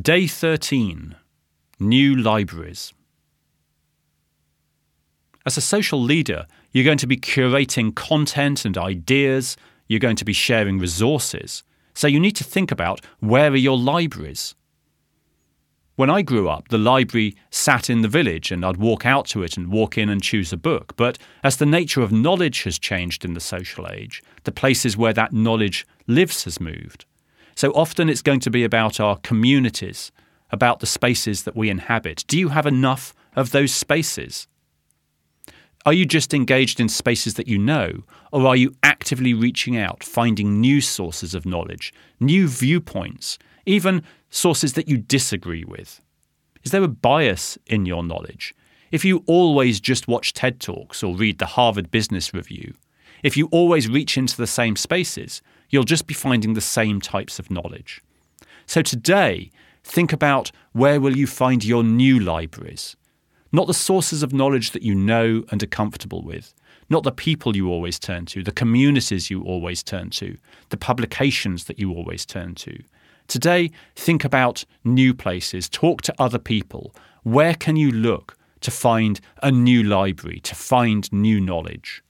Day 13 New Libraries. As a social leader, you're going to be curating content and ideas, you're going to be sharing resources. So you need to think about where are your libraries? When I grew up, the library sat in the village and I'd walk out to it and walk in and choose a book. But as the nature of knowledge has changed in the social age, the places where that knowledge lives has moved. So often it's going to be about our communities, about the spaces that we inhabit. Do you have enough of those spaces? Are you just engaged in spaces that you know, or are you actively reaching out, finding new sources of knowledge, new viewpoints, even sources that you disagree with? Is there a bias in your knowledge? If you always just watch TED Talks or read the Harvard Business Review, if you always reach into the same spaces, you'll just be finding the same types of knowledge. So today, think about where will you find your new libraries? Not the sources of knowledge that you know and are comfortable with, not the people you always turn to, the communities you always turn to, the publications that you always turn to, Today, think about new places, talk to other people. Where can you look to find a new library, to find new knowledge?